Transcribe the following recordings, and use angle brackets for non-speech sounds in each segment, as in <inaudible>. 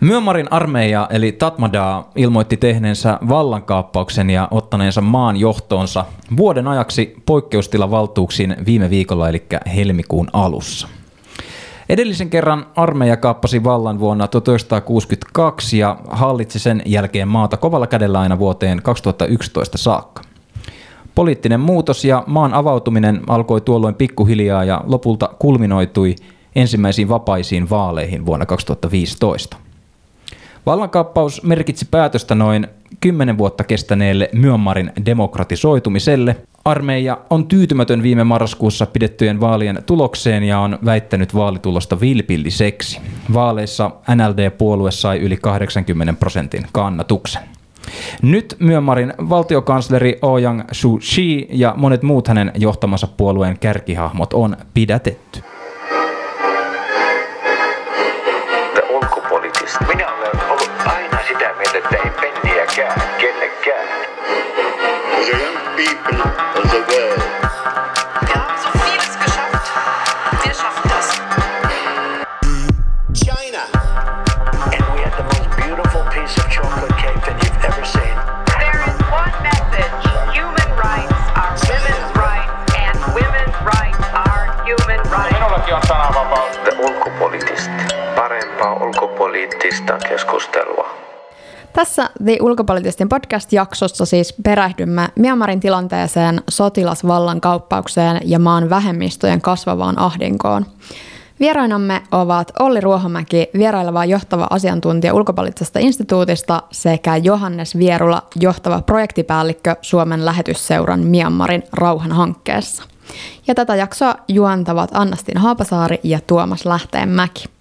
Myanmarin armeija eli Tatmada ilmoitti tehneensä vallankaappauksen ja ottaneensa maan johtoonsa vuoden ajaksi poikkeustilavaltuuksiin viime viikolla eli helmikuun alussa. Edellisen kerran armeija kaappasi vallan vuonna 1962 ja hallitsi sen jälkeen maata kovalla kädellä aina vuoteen 2011 saakka. Poliittinen muutos ja maan avautuminen alkoi tuolloin pikkuhiljaa ja lopulta kulminoitui ensimmäisiin vapaisiin vaaleihin vuonna 2015. Vallankaappaus merkitsi päätöstä noin 10 vuotta kestäneelle Myanmarin demokratisoitumiselle. Armeija on tyytymätön viime marraskuussa pidettyjen vaalien tulokseen ja on väittänyt vaalitulosta vilpilliseksi. Vaaleissa NLD-puolue sai yli 80 prosentin kannatuksen. Nyt Myanmarin valtiokansleri Ouyang Suu Kyi ja monet muut hänen johtamansa puolueen kärkihahmot on pidätetty. Ulkopoliittista keskustelua. Tässä The Ulkopoliittisten podcast-jaksossa siis perehdymme Myanmarin tilanteeseen, sotilasvallan kauppaukseen ja maan vähemmistöjen kasvavaan ahdinkoon. Vierainamme ovat Olli Ruohomäki, vieraileva johtava asiantuntija ulkopoliittisesta instituutista sekä Johannes Vierula, johtava projektipäällikkö Suomen lähetysseuran Myanmarin rauhanhankkeessa. Ja tätä jaksoa juontavat Annastin Haapasaari ja Tuomas Lähteenmäki.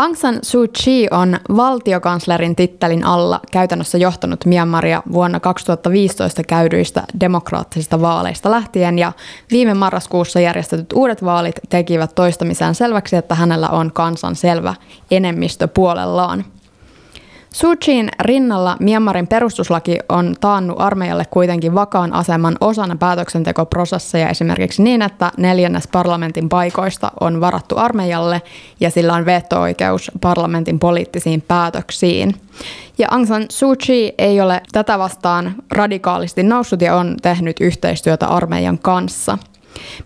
Aung San Suu Kyi on valtiokanslerin tittelin alla käytännössä johtanut Myanmaria vuonna 2015 käydyistä demokraattisista vaaleista lähtien. Ja viime marraskuussa järjestetyt uudet vaalit tekivät toistamiseen selväksi, että hänellä on kansan selvä enemmistö puolellaan – Suchiin rinnalla Myanmarin perustuslaki on taannut armeijalle kuitenkin vakaan aseman osana päätöksentekoprosesseja esimerkiksi niin, että neljännes parlamentin paikoista on varattu armeijalle ja sillä on veto-oikeus parlamentin poliittisiin päätöksiin. Ja Aung San Suu Kyi ei ole tätä vastaan radikaalisti noussut ja on tehnyt yhteistyötä armeijan kanssa –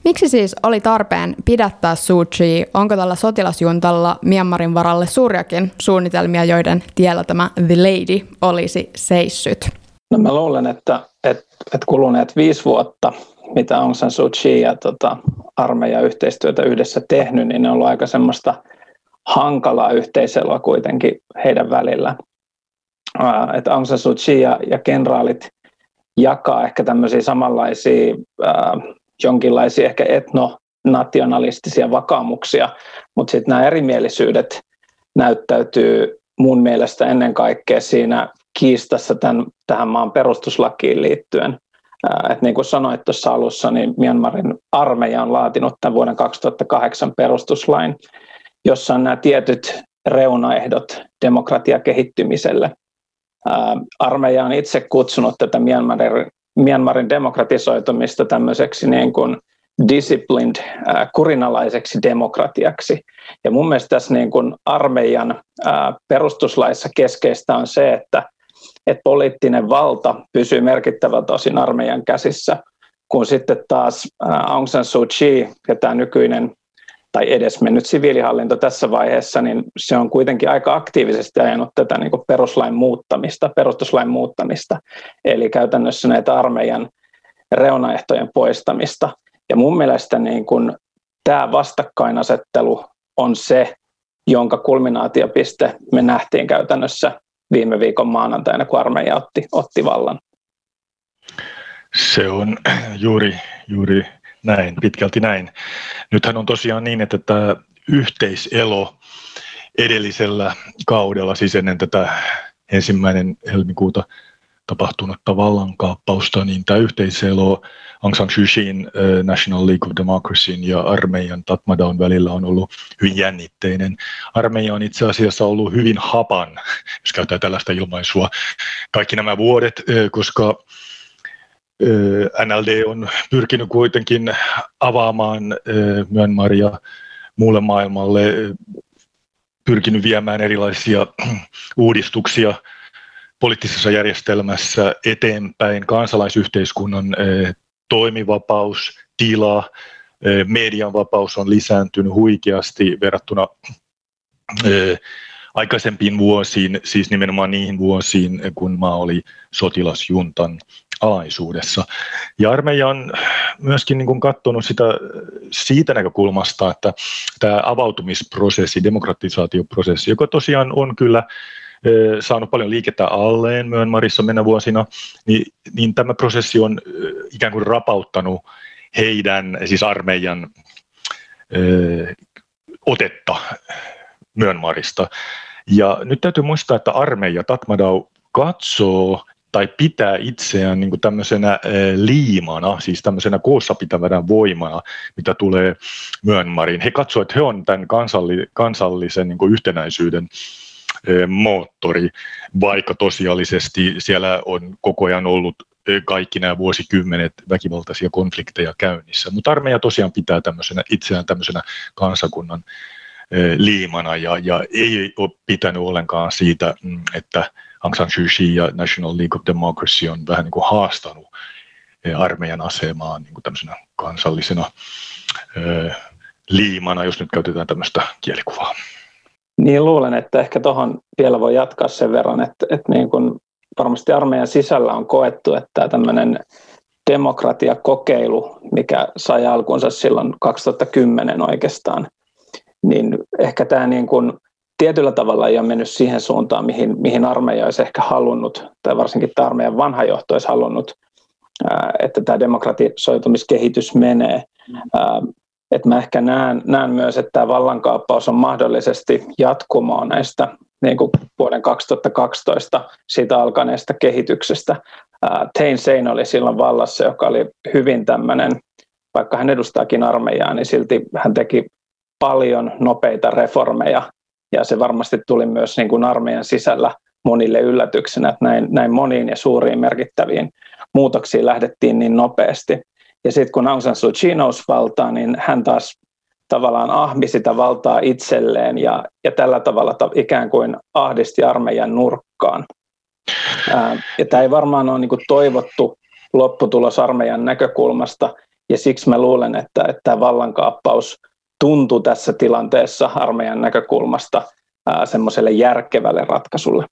Miksi siis oli tarpeen pidättää Suu Kyi? Onko tällä sotilasjuntalla Myanmarin varalle suuriakin suunnitelmia, joiden tiellä tämä The Lady olisi seissyt? No mä luulen, että, että, että kuluneet viisi vuotta, mitä on San Suu Kyi ja tota, armeija yhteistyötä yhdessä tehnyt, niin ne on ollut aika semmoista hankalaa yhteiseloa kuitenkin heidän välillä. Että Aung San Suu Kyi ja, ja kenraalit jakaa ehkä tämmöisiä samanlaisia jonkinlaisia ehkä etnonationalistisia vakaumuksia, mutta sitten nämä erimielisyydet näyttäytyy mun mielestä ennen kaikkea siinä kiistassa tämän, tähän maan perustuslakiin liittyen. Et niin kuin sanoit tuossa alussa, niin Myanmarin armeija on laatinut tämän vuoden 2008 perustuslain, jossa on nämä tietyt reunaehdot demokratia kehittymiselle. Armeija on itse kutsunut tätä Myanmarin Myanmarin demokratisoitumista tämmöiseksi niin kuin disciplined, äh, kurinalaiseksi demokratiaksi. Ja mun mielestä tässä niin kuin armeijan äh, perustuslaissa keskeistä on se, että, että poliittinen valta pysyy merkittävältä osin armeijan käsissä, kun sitten taas äh, Aung San Suu Kyi ja tämä nykyinen tai edes mennyt siviilihallinto tässä vaiheessa, niin se on kuitenkin aika aktiivisesti ajanut tätä niin peruslain muuttamista, perustuslain muuttamista, eli käytännössä näitä armeijan reunaehtojen poistamista. Ja mun mielestä niin kuin tämä vastakkainasettelu on se, jonka kulminaatiopiste me nähtiin käytännössä viime viikon maanantaina, kun armeija otti, otti vallan. Se on juuri, juuri näin, pitkälti näin. Nythän on tosiaan niin, että tämä yhteiselo edellisellä kaudella, siis ennen tätä ensimmäinen helmikuuta tapahtunutta vallankaappausta, niin tämä yhteiselo Aung San Suu Kyiin National League of Democracyn ja armeijan Tatmadawn välillä on ollut hyvin jännitteinen. Armeija on itse asiassa ollut hyvin hapan, jos käytetään tällaista ilmaisua, kaikki nämä vuodet, koska NLD on pyrkinyt kuitenkin avaamaan Myanmaria muulle maailmalle pyrkinyt viemään erilaisia uudistuksia poliittisessa järjestelmässä eteenpäin, kansalaisyhteiskunnan toimivapaus, tila, median vapaus on lisääntynyt huikeasti verrattuna aikaisempiin vuosiin, siis nimenomaan niihin vuosiin, kun maa oli sotilasjuntan alaisuudessa. Ja armeija on myöskin niin kuin katsonut sitä siitä näkökulmasta, että tämä avautumisprosessi, demokratisaatioprosessi, joka tosiaan on kyllä saanut paljon liikettä alleen Myönmarissa mennä vuosina, niin, niin tämä prosessi on ikään kuin rapauttanut heidän, siis armeijan ö, otetta Myönmarista. Ja nyt täytyy muistaa, että armeija Tatmadau katsoo tai pitää itseään niin kuin tämmöisenä liimana, siis tämmöisenä koossa pitävänä voimana, mitä tulee Myönmariin. He katsovat, että he on tämän kansalli, kansallisen niin kuin yhtenäisyyden moottori, vaikka tosiaalisesti siellä on koko ajan ollut kaikki nämä vuosikymmenet väkivaltaisia konflikteja käynnissä. Mutta armeija tosiaan pitää tämmöisenä, itseään tämmöisenä kansakunnan liimana ja, ja ei ole pitänyt ollenkaan siitä, mm, että Aung San Suu Kyi ja National League of Democracy on vähän niin kuin haastanut armeijan asemaa niin kuin tämmöisenä kansallisena liimana, jos nyt käytetään tämmöistä kielikuvaa. Niin luulen, että ehkä tuohon vielä voi jatkaa sen verran, että, että niin kuin varmasti armeijan sisällä on koettu, että tämmöinen demokratiakokeilu, mikä sai alkunsa silloin 2010 oikeastaan, niin ehkä tämä niin kuin tietyllä tavalla ei ole mennyt siihen suuntaan, mihin, mihin armeija olisi ehkä halunnut, tai varsinkin tämä armeijan vanha johto olisi halunnut, että tämä demokratisoitumiskehitys menee. Että mä ehkä näen, näen myös, että tämä vallankaappaus on mahdollisesti jatkumoa näistä niin kuin vuoden 2012 siitä alkaneesta kehityksestä. Tein Sein oli silloin vallassa, joka oli hyvin tämmöinen, vaikka hän edustaakin armeijaa, niin silti hän teki paljon nopeita reformeja ja se varmasti tuli myös niin kuin armeijan sisällä monille yllätyksenä, että näin, näin moniin ja suuriin merkittäviin muutoksiin lähdettiin niin nopeasti. Ja sitten kun Aung San Suu Kyi nousi valtaan, niin hän taas tavallaan ahmi sitä valtaa itselleen ja, ja tällä tavalla ta, ikään kuin ahdisti armeijan nurkkaan. Ää, ja tämä ei varmaan ole niin kuin toivottu lopputulos armeijan näkökulmasta, ja siksi mä luulen, että, että tämä vallankaappaus tuntui tässä tilanteessa armeijan näkökulmasta semmoiselle järkevälle ratkaisulle.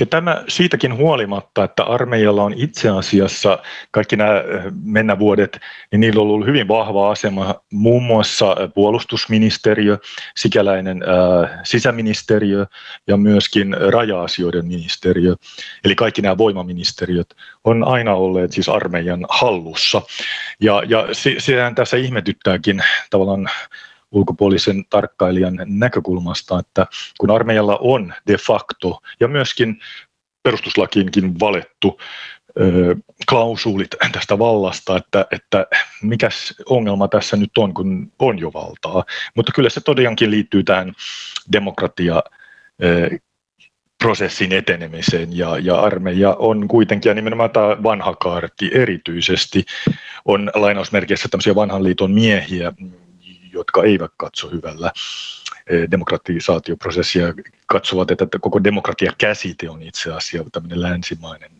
Ja tämä siitäkin huolimatta, että armeijalla on itse asiassa kaikki nämä mennävuodet, niin niillä on ollut hyvin vahva asema muun muassa puolustusministeriö, sikäläinen ää, sisäministeriö ja myöskin raja-asioiden ministeriö. Eli kaikki nämä voimaministeriöt on aina olleet siis armeijan hallussa. Ja, ja se, sehän tässä ihmetyttääkin tavallaan ulkopuolisen tarkkailijan näkökulmasta, että kun armeijalla on de facto ja myöskin perustuslakiinkin valettu klausuulit tästä vallasta, että, että mikä ongelma tässä nyt on, kun on jo valtaa. Mutta kyllä se todiankin liittyy tähän demokratia prosessin etenemiseen ja, ja armeija on kuitenkin, ja nimenomaan tämä vanha kaarti erityisesti, on lainausmerkeissä tämmöisiä vanhan liiton miehiä, jotka eivät katso hyvällä eh, demokratisaatioprosessia, katsovat, että koko demokratia-käsite on itse asiassa tämmöinen länsimainen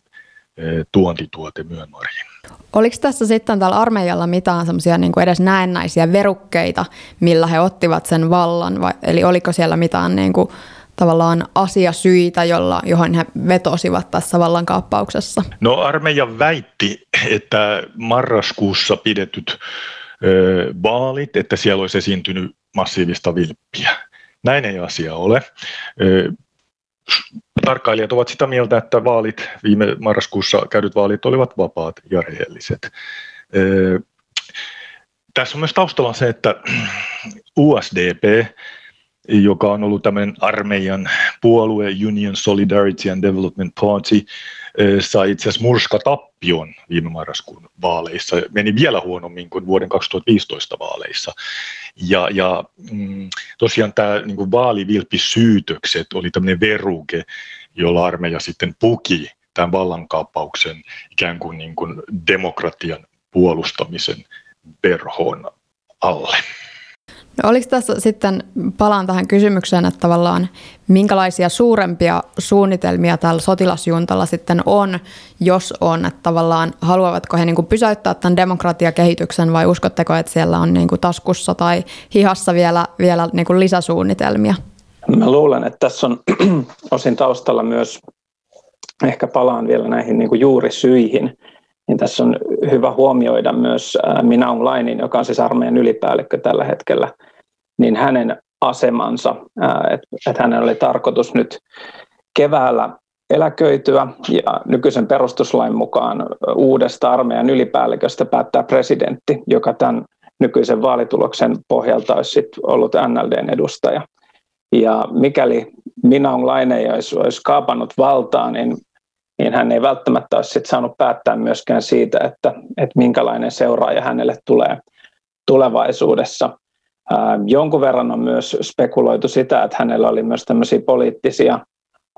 eh, tuontituote Myönmariin. Oliko tässä sitten tällä armeijalla mitään semmoisia niin edes näennäisiä verukkeita, millä he ottivat sen vallan, vai, eli oliko siellä mitään niin kuin, tavallaan asiasyitä, jolla, johon he vetosivat tässä vallankaappauksessa? No armeija väitti, että marraskuussa pidetyt vaalit, että siellä olisi esiintynyt massiivista vilppiä. Näin ei asia ole. Tarkkailijat ovat sitä mieltä, että vaalit, viime marraskuussa käydyt vaalit olivat vapaat ja rehelliset. Tässä on myös taustalla se, että USDP, joka on ollut tämmöinen armeijan puolue, Union Solidarity and Development Party, sai itse asiassa murskatappion viime marraskuun vaaleissa. Meni vielä huonommin kuin vuoden 2015 vaaleissa. Ja, ja mm, tosiaan tämä niin kuin oli tämmöinen veruke, jolla armeija sitten puki tämän vallankaappauksen ikään kuin, niin kuin demokratian puolustamisen verhoon alle. No, oliko tässä sitten, palaan tähän kysymykseen, että tavallaan minkälaisia suurempia suunnitelmia tällä sotilasjuntalla sitten on, jos on, että tavallaan haluavatko he niin kuin pysäyttää tämän demokratiakehityksen vai uskotteko, että siellä on niin kuin taskussa tai hihassa vielä, vielä niin kuin lisäsuunnitelmia? Mä luulen, että tässä on <clears throat> osin taustalla myös, ehkä palaan vielä näihin niin kuin juurisyihin, niin tässä on hyvä huomioida myös Minaung Lainin, joka on siis armeijan ylipäällikkö tällä hetkellä, niin hänen asemansa, että et hänen oli tarkoitus nyt keväällä eläköityä ja nykyisen perustuslain mukaan uudesta armeijan ylipäälliköstä päättää presidentti, joka tämän nykyisen vaalituloksen pohjalta olisi sit ollut NLDn edustaja. Ja mikäli Minaung Laine olisi, olisi kaapannut valtaa, niin niin hän ei välttämättä olisi sit saanut päättää myöskään siitä, että, että minkälainen seuraaja hänelle tulee tulevaisuudessa. Ää, jonkun verran on myös spekuloitu sitä, että hänellä oli myös tämmöisiä poliittisia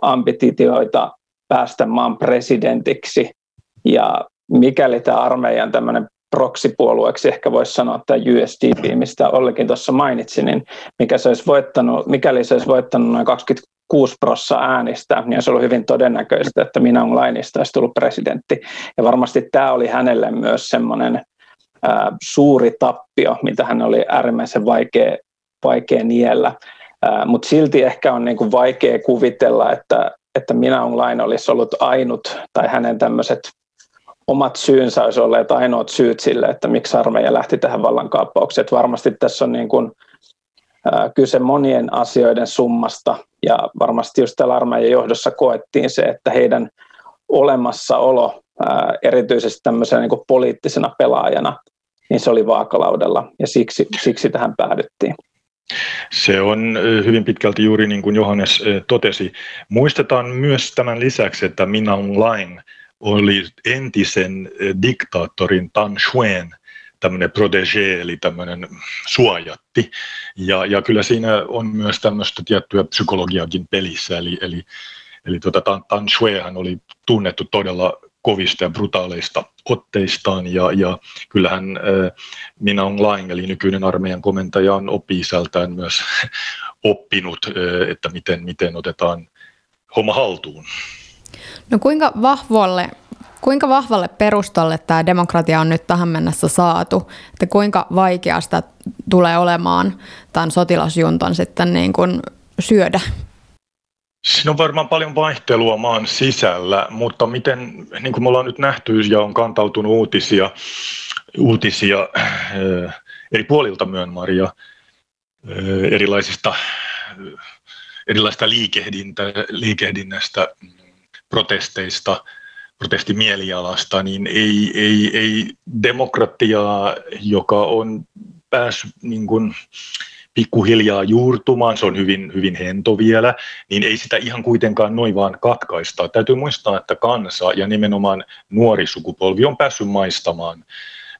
ambitioita päästä maan presidentiksi. Ja mikäli tämä armeijan tämmöinen proksipuolueeksi ehkä voisi sanoa tämä USDP, mistä Ollekin tuossa mainitsi, niin mikä se olisi voittanut, mikäli se olisi voittanut noin 20 6 prosenttia äänistä, niin se ollut hyvin todennäköistä, että minä on Lainista olisi tullut presidentti. Ja varmasti tämä oli hänelle myös semmoinen suuri tappio, mitä hän oli äärimmäisen vaikea, vaikea niellä. Mutta silti ehkä on niinku vaikea kuvitella, että, että minä on Lain olisi ollut ainut, tai hänen tämmöiset omat syynsä olisi olleet ainoat syyt sille, että miksi armeija lähti tähän vallankaappaukseen. varmasti tässä on niin kuin kyse monien asioiden summasta ja varmasti just täällä armeijan johdossa koettiin se, että heidän olemassaolo erityisesti tämmöisenä niin poliittisena pelaajana, niin se oli vaakalaudella ja siksi, siksi tähän päädyttiin. Se on hyvin pitkälti juuri niin kuin Johannes totesi. Muistetaan myös tämän lisäksi, että Minang Lain oli entisen diktaattorin Tan Shuen tämmöinen protege, eli tämmöinen suojatti. Ja, ja kyllä siinä on myös tämmöistä tiettyä psykologiakin pelissä, eli, eli, eli tuota, Tan, Tan Shuehan oli tunnettu todella kovista ja brutaaleista otteistaan, ja, ja kyllähän äh, Minä on Laing, eli nykyinen armeijan komentaja, on oppi myös <laughs> oppinut, äh, että miten, miten otetaan homma haltuun. No kuinka vahvoille Kuinka vahvalle perustalle tämä demokratia on nyt tähän mennessä saatu? Että kuinka vaikeasta tulee olemaan tämän sotilasjuntan sitten niin kuin syödä? Siinä on varmaan paljon vaihtelua maan sisällä, mutta miten, niin kuin me ollaan nyt nähty ja on kantautunut uutisia, uutisia äh, eri puolilta Myönmaria, äh, erilaisista, erilaista liikehdintä, liikehdinnästä, protesteista – protestimielialasta, niin ei, ei, ei demokratiaa, joka on päässyt niin kuin pikkuhiljaa juurtumaan, se on hyvin, hyvin hento vielä, niin ei sitä ihan kuitenkaan noin vaan katkaista. Täytyy muistaa, että kansa ja nimenomaan nuori sukupolvi on päässyt maistamaan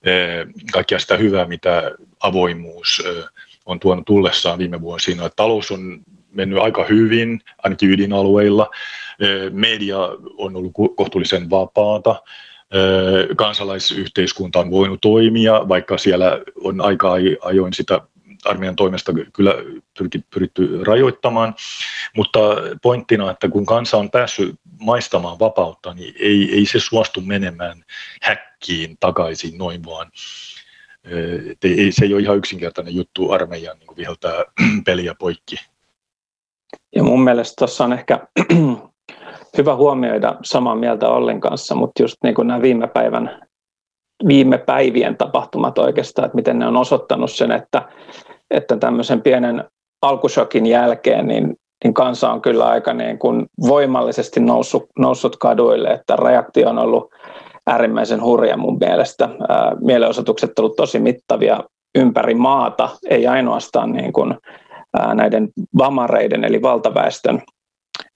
eh, kaikkia sitä hyvää, mitä avoimuus eh, on tuonut tullessaan viime vuosina. Talous on mennyt aika hyvin, ainakin ydinalueilla. Media on ollut kohtuullisen vapaata. Kansalaisyhteiskunta on voinut toimia, vaikka siellä on aika ajoin sitä armeijan toimesta kyllä pyritty rajoittamaan, mutta pointtina, että kun kansa on päässyt maistamaan vapautta, niin ei, ei se suostu menemään häkkiin takaisin noin vaan. Ei, se ei ole ihan yksinkertainen juttu armeijan niin viheltää <clears throat> peliä poikki. Ja mun mielestä tuossa on ehkä hyvä huomioida samaa mieltä Ollin kanssa, mutta just niin kuin nämä viime päivän viime päivien tapahtumat oikeastaan, että miten ne on osoittanut sen, että, että tämmöisen pienen alkushokin jälkeen niin, niin kansa on kyllä aika niin kuin voimallisesti noussut, noussut kaduille, että reaktio on ollut äärimmäisen hurja mun mielestä. Mielenosoitukset ovat tosi mittavia ympäri maata, ei ainoastaan niin kuin, näiden vamareiden eli valtaväestön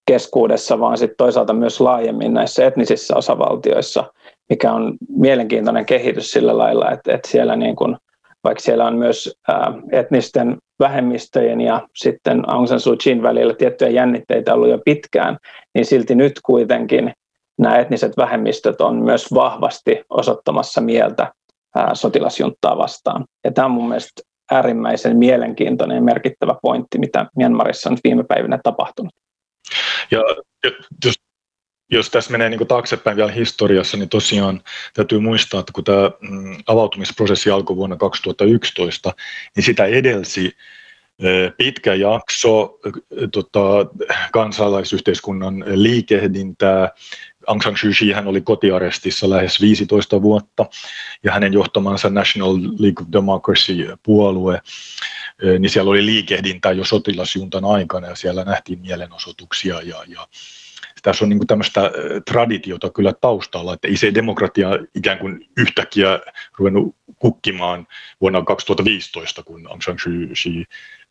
keskuudessa, vaan sitten toisaalta myös laajemmin näissä etnisissä osavaltioissa, mikä on mielenkiintoinen kehitys sillä lailla, että, että siellä niin kuin, vaikka siellä on myös ää, etnisten vähemmistöjen ja sitten Aung San Suu Kyin välillä tiettyjä jännitteitä ollut jo pitkään, niin silti nyt kuitenkin nämä etniset vähemmistöt on myös vahvasti osoittamassa mieltä ää, sotilasjunttaa vastaan. Ja tämä on mun mielestä äärimmäisen mielenkiintoinen ja merkittävä pointti, mitä Myanmarissa on viime päivinä tapahtunut. Ja jos, jos tässä menee niin taaksepäin vielä historiassa, niin tosiaan täytyy muistaa, että kun tämä mm, avautumisprosessi alkoi vuonna 2011, niin sitä edelsi pitkä jakso tota, kansalaisyhteiskunnan liikehdintää. Aung San Suu Kyi hän oli kotiarestissa lähes 15 vuotta ja hänen johtamansa National League of Democracy-puolue, niin siellä oli liikehdintää jo sotilasjuntan aikana ja siellä nähtiin mielenosoituksia ja, ja tässä on niin tämmöistä traditiota kyllä taustalla, että ei se demokratia ikään kuin yhtäkkiä ruvennut kukkimaan vuonna 2015, kun Aung San Suu Kyi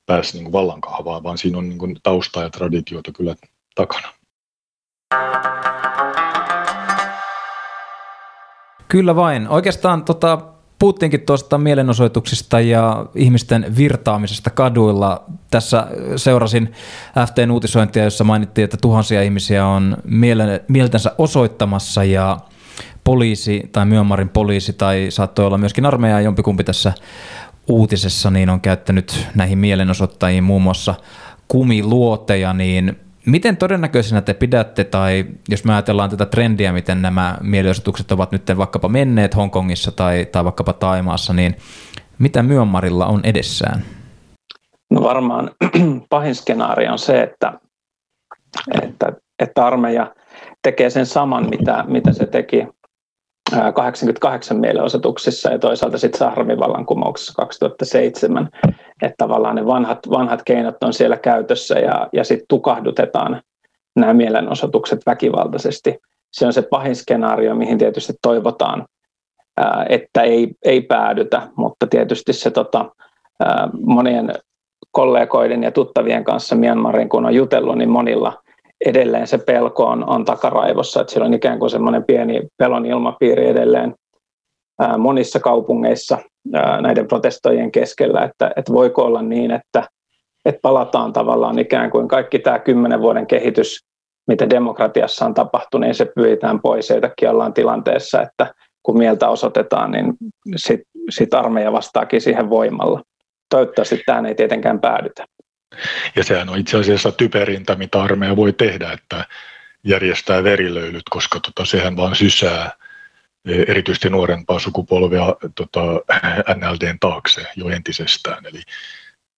pääsi niin vallankahvaan, vaan siinä on niin taustaa ja traditioita kyllä takana. Kyllä vain. Oikeastaan tota, puhuttiinkin tuosta mielenosoituksista ja ihmisten virtaamisesta kaduilla. Tässä seurasin FTn uutisointia, jossa mainittiin, että tuhansia ihmisiä on mieltensä osoittamassa ja poliisi tai Myanmarin poliisi tai saattoi olla myöskin armeija jompikumpi tässä uutisessa niin on käyttänyt näihin mielenosoittajiin muun muassa kumiluoteja, niin miten todennäköisenä te pidätte, tai jos me ajatellaan tätä trendiä, miten nämä mielenosoitukset ovat nyt vaikkapa menneet Hongkongissa tai, tai vaikkapa Taimaassa, niin mitä Myanmarilla on edessään? No varmaan <clears throat> pahin skenaario on se, että, että, että armeija tekee sen saman, mitä, mitä se teki 88 mielenosoituksissa ja toisaalta sitten Sahravin vallankumouksessa 2007, että tavallaan ne vanhat, vanhat keinot on siellä käytössä ja, ja sitten tukahdutetaan nämä mielenosoitukset väkivaltaisesti. Se on se pahin skenaario, mihin tietysti toivotaan, että ei, ei päädytä, mutta tietysti se tota, monien kollegoiden ja tuttavien kanssa Myanmarin, kun on jutellut, niin monilla – edelleen se pelko on, on takaraivossa, että siellä on ikään kuin semmoinen pieni pelon ilmapiiri edelleen ää, monissa kaupungeissa ää, näiden protestojen keskellä, että, että voiko olla niin, että, että palataan tavallaan ikään kuin kaikki tämä kymmenen vuoden kehitys, mitä demokratiassa on tapahtunut, niin se pyritään pois ja ollaan tilanteessa, että kun mieltä osoitetaan, niin sitten sit armeija vastaakin siihen voimalla. Toivottavasti tähän ei tietenkään päädytä. Ja sehän on itse asiassa typerintä, mitä armeija voi tehdä, että järjestää verilöylyt, koska tota, sehän vaan sysää e, erityisesti nuorempaa sukupolvea tota, NLDn taakse jo entisestään. Eli,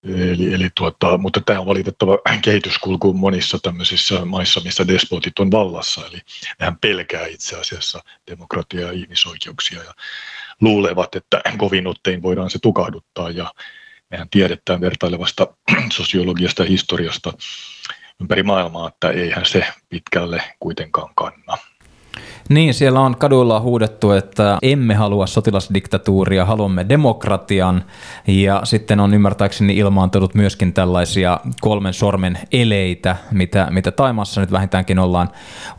eli, eli tuota, mutta tämä on valitettava kehityskulku monissa tämmöisissä maissa, missä despotit on vallassa. Eli nehän pelkää itse asiassa demokratiaa ja ihmisoikeuksia ja luulevat, että kovin ottein voidaan se tukahduttaa. Ja mehän tiedetään vertailevasta <clears throat> sosiologiasta ja historiasta ympäri maailmaa, että eihän se pitkälle kuitenkaan kanna. Niin, siellä on kaduilla huudettu, että emme halua sotilasdiktatuuria, haluamme demokratian. Ja sitten on ymmärtääkseni ilmaantunut myöskin tällaisia kolmen sormen eleitä, mitä, mitä Taimassa nyt vähintäänkin ollaan,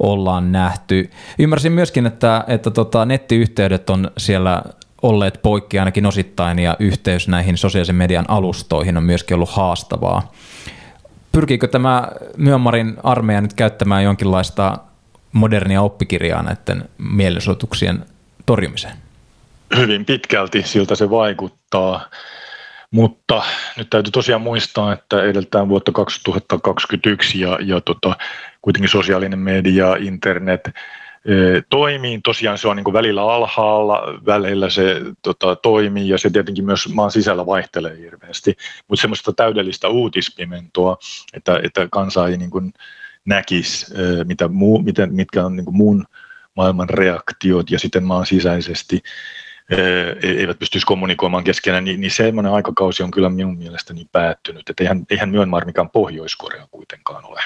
ollaan nähty. Ymmärsin myöskin, että, että tota, nettiyhteydet on siellä olleet poikki ainakin osittain ja yhteys näihin sosiaalisen median alustoihin on myöskin ollut haastavaa. Pyrkiikö tämä Myanmarin armeija nyt käyttämään jonkinlaista modernia oppikirjaa näiden mielenosoituksien torjumiseen? Hyvin pitkälti siltä se vaikuttaa, mutta nyt täytyy tosiaan muistaa, että edeltään vuotta 2021 ja, ja tota, kuitenkin sosiaalinen media, internet – toimii. Tosiaan se on niin välillä alhaalla, välillä se tota, toimii ja se tietenkin myös maan sisällä vaihtelee hirveästi. Mutta semmoista täydellistä uutispimentoa, että, että kansa ei niin kuin näkisi, mitä muu, miten, mitkä on niin muun maailman reaktiot ja sitten maan sisäisesti e-, eivät pystyisi kommunikoimaan keskenään, niin, niin semmoinen aikakausi on kyllä minun mielestäni päättynyt. Että eihän, eihän Myönmar mikään Pohjois-Korea kuitenkaan ole.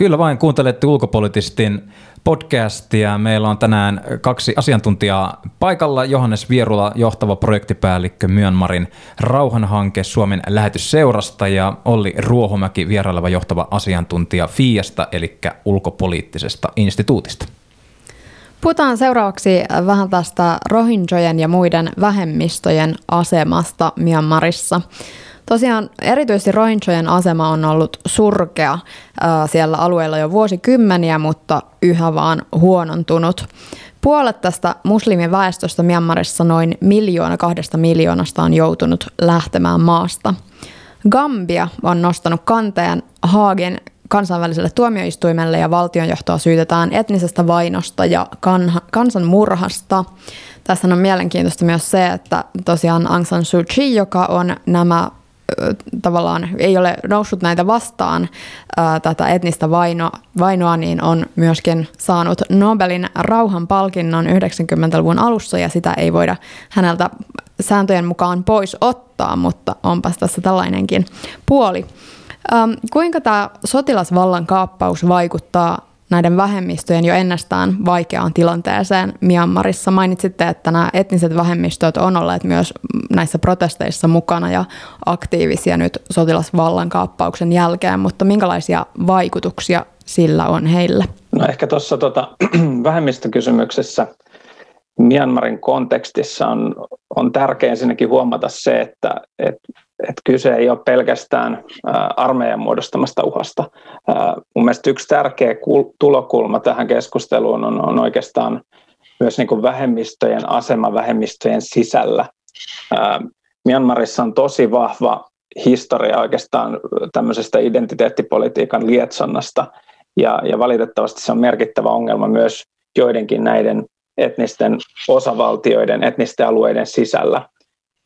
Kyllä vain kuuntelette ulkopolitistin podcastia. Meillä on tänään kaksi asiantuntijaa paikalla. Johannes Vierula, johtava projektipäällikkö Myönmarin rauhanhanke Suomen lähetysseurasta ja Olli Ruohomäki, vieraileva johtava asiantuntija FIAsta, eli ulkopoliittisesta instituutista. Puhutaan seuraavaksi vähän tästä rohinjojen ja muiden vähemmistöjen asemasta Myanmarissa. Tosiaan erityisesti Rohinjojen asema on ollut surkea siellä alueella jo vuosikymmeniä, mutta yhä vaan huonontunut. Puolet tästä muslimiväestöstä Myanmarissa noin miljoona kahdesta miljoonasta on joutunut lähtemään maasta. Gambia on nostanut kanteen Haagin kansainväliselle tuomioistuimelle ja valtionjohtoa syytetään etnisestä vainosta ja kan- kansanmurhasta. Tässä on mielenkiintoista myös se, että tosiaan Aung San Suu Kyi, joka on nämä tavallaan ei ole noussut näitä vastaan tätä etnistä vaino, vainoa, niin on myöskin saanut Nobelin rauhanpalkinnon 90-luvun alussa ja sitä ei voida häneltä sääntöjen mukaan pois ottaa, mutta onpas tässä tällainenkin puoli. Kuinka tämä sotilasvallan kaappaus vaikuttaa näiden vähemmistöjen jo ennestään vaikeaan tilanteeseen Myanmarissa. Mainitsitte, että nämä etniset vähemmistöt on olleet myös näissä protesteissa mukana ja aktiivisia nyt sotilasvallan kaappauksen jälkeen, mutta minkälaisia vaikutuksia sillä on heille? No ehkä tuossa tota, <clears throat> vähemmistökysymyksessä Myanmarin kontekstissa on, on tärkeää ensinnäkin huomata se, että et, et kyse ei ole pelkästään armeijan muodostamasta uhasta. Mun mielestä yksi tärkeä tulokulma tähän keskusteluun on, on oikeastaan myös niin kuin vähemmistöjen asema vähemmistöjen sisällä. Myanmarissa on tosi vahva historia oikeastaan tämmöisestä identiteettipolitiikan lietsonnasta, ja, ja valitettavasti se on merkittävä ongelma myös joidenkin näiden etnisten osavaltioiden, etnisten alueiden sisällä.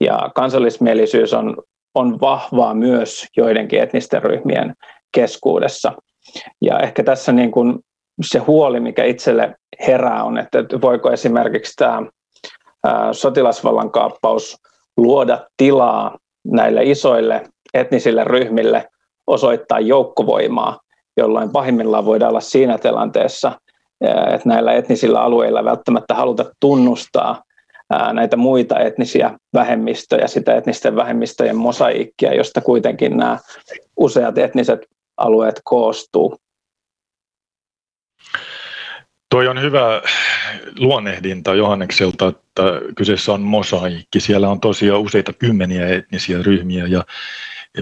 Ja kansallismielisyys on, on vahvaa myös joidenkin etnisten ryhmien keskuudessa. Ja ehkä tässä niin kuin se huoli, mikä itselle herää, on, että voiko esimerkiksi tämä sotilasvallan kaappaus luoda tilaa näille isoille etnisille ryhmille osoittaa joukkovoimaa, jolloin pahimmillaan voidaan olla siinä tilanteessa, että näillä etnisillä alueilla välttämättä haluta tunnustaa näitä muita etnisiä vähemmistöjä, sitä etnisten vähemmistöjen mosaiikkia, josta kuitenkin nämä useat etniset alueet koostuu. Toi on hyvä luonnehdinta Johannekselta, että kyseessä on mosaikki. Siellä on tosiaan useita kymmeniä etnisiä ryhmiä ja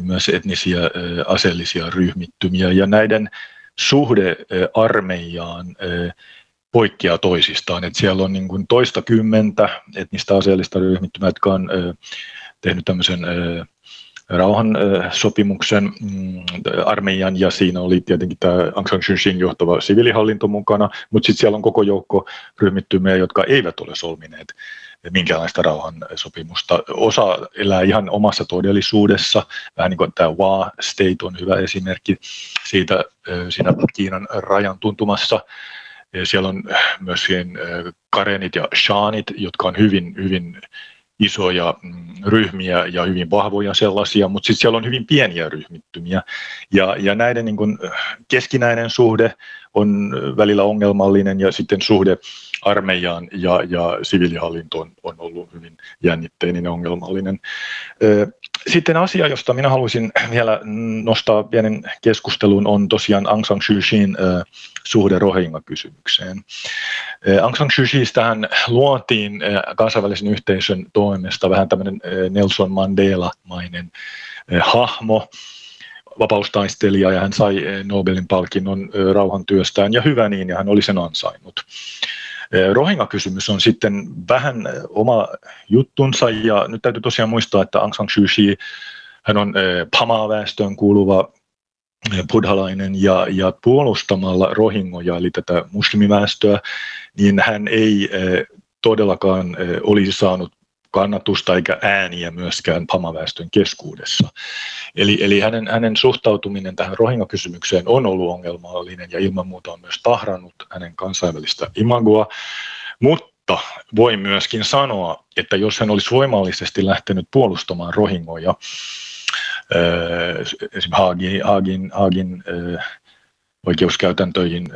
myös etnisiä aseellisia ryhmittymiä. Ja näiden suhde armeijaan poikkeaa toisistaan. Et siellä on niin kuin toista kymmentä etnistä aseellista ryhmittymää, jotka on tehnyt tämmöisen rauhan sopimuksen mm, armeijan ja siinä oli tietenkin tämä Aung San Suu johtava siviilihallinto mukana, mutta sitten siellä on koko joukko ryhmittymiä, jotka eivät ole solmineet minkäänlaista rauhansopimusta. Osa elää ihan omassa todellisuudessa, vähän niin kuin tämä Wa State on hyvä esimerkki siitä siinä Kiinan rajan tuntumassa. Siellä on myös karenit ja shaanit, jotka on hyvin, hyvin isoja mm, ryhmiä ja hyvin vahvoja sellaisia, mutta sitten siellä on hyvin pieniä ryhmittymiä. Ja, ja näiden niin kun keskinäinen suhde on välillä ongelmallinen ja sitten suhde armeijaan ja, ja siviilihallintoon on ollut hyvin jännitteinen ja ongelmallinen. Sitten asia, josta minä haluaisin vielä nostaa pienen keskustelun, on tosiaan Aung San Suu Kyin suhde Rohingya-kysymykseen. Aung San Suu Kyistähän luotiin kansainvälisen yhteisön toimesta vähän tämmöinen Nelson Mandela-mainen hahmo, vapaustaistelija ja hän sai Nobelin palkinnon rauhantyöstään ja hyvä niin ja hän oli sen ansainnut. Rohingya-kysymys on sitten vähän oma juttunsa ja nyt täytyy tosiaan muistaa, että Aung San Suu Kyi, hän on Pama-väestöön kuuluva buddhalainen ja, ja puolustamalla rohingoja, eli tätä muslimiväestöä, niin hän ei todellakaan olisi saanut kannatusta eikä ääniä myöskään pamaväestön keskuudessa. Eli, eli hänen, hänen suhtautuminen tähän rohingya-kysymykseen on ollut ongelmallinen ja ilman muuta on myös tahrannut hänen kansainvälistä imagoa, mutta voi myöskin sanoa, että jos hän olisi voimallisesti lähtenyt puolustamaan rohingoja, esimerkiksi Haagin, Haagin, Haagin oikeuskäytäntöihin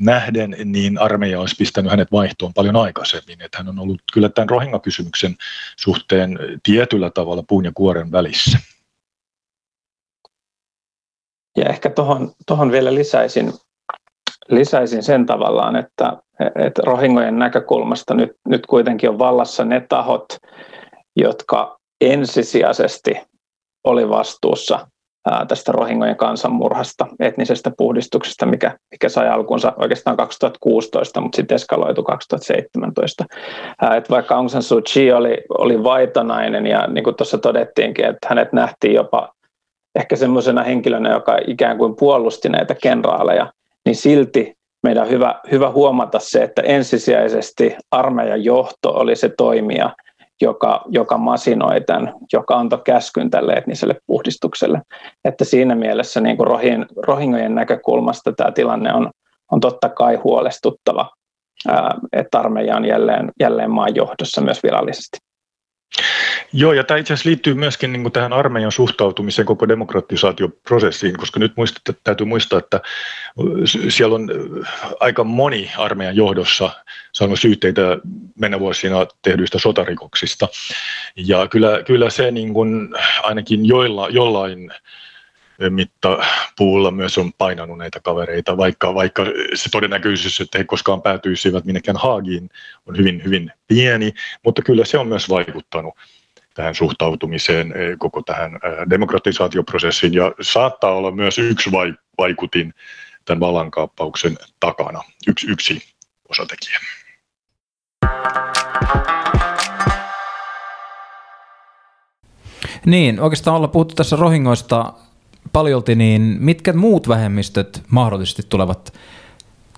nähden, niin armeija olisi pistänyt hänet vaihtoon paljon aikaisemmin. Että hän on ollut kyllä tämän Rohingya-kysymyksen suhteen tietyllä tavalla puun ja kuoren välissä. Ja ehkä tuohon vielä lisäisin, lisäisin sen tavallaan, että, että rohingojen näkökulmasta nyt, nyt kuitenkin on vallassa ne tahot, jotka ensisijaisesti oli vastuussa tästä Rohingojen kansanmurhasta, etnisestä puhdistuksesta, mikä, mikä sai alkunsa oikeastaan 2016, mutta sitten eskaloitu 2017. Et vaikka Aung San Suu Kyi oli, oli vaitonainen ja niin kuin tuossa todettiinkin, että hänet nähtiin jopa ehkä semmoisena henkilönä, joka ikään kuin puolusti näitä kenraaleja, niin silti meidän on hyvä, hyvä huomata se, että ensisijaisesti armeijan johto oli se toimija, joka, joka masinoi tämän, joka antoi käskyn tälle etniselle puhdistukselle. Että siinä mielessä niin kuin rohin, rohingojen näkökulmasta tämä tilanne on, on totta kai huolestuttava, ää, että armeija on jälleen, jälleen maan johdossa myös virallisesti. Joo, ja tämä itse asiassa liittyy myöskin niin kuin tähän armeijan suhtautumiseen koko demokratisaatioprosessiin, koska nyt muistat, täytyy muistaa, että siellä on aika moni armeijan johdossa saanut syytteitä mennä vuosina tehdyistä sotarikoksista. Ja kyllä, kyllä se niin kuin ainakin joilla, jollain mittapuulla myös on painanut näitä kavereita, vaikka, vaikka se todennäköisyys, että he koskaan päätyisivät minnekään Haagiin, on hyvin, hyvin pieni, mutta kyllä se on myös vaikuttanut tähän suhtautumiseen, eh, koko tähän eh, demokratisaatioprosessiin ja saattaa olla myös yksi vaikutin tämän vallankaappauksen takana, yksi, yksi osatekijä. Niin, oikeastaan ollaan puhuttu tässä rohingoista paljolti, niin mitkä muut vähemmistöt mahdollisesti tulevat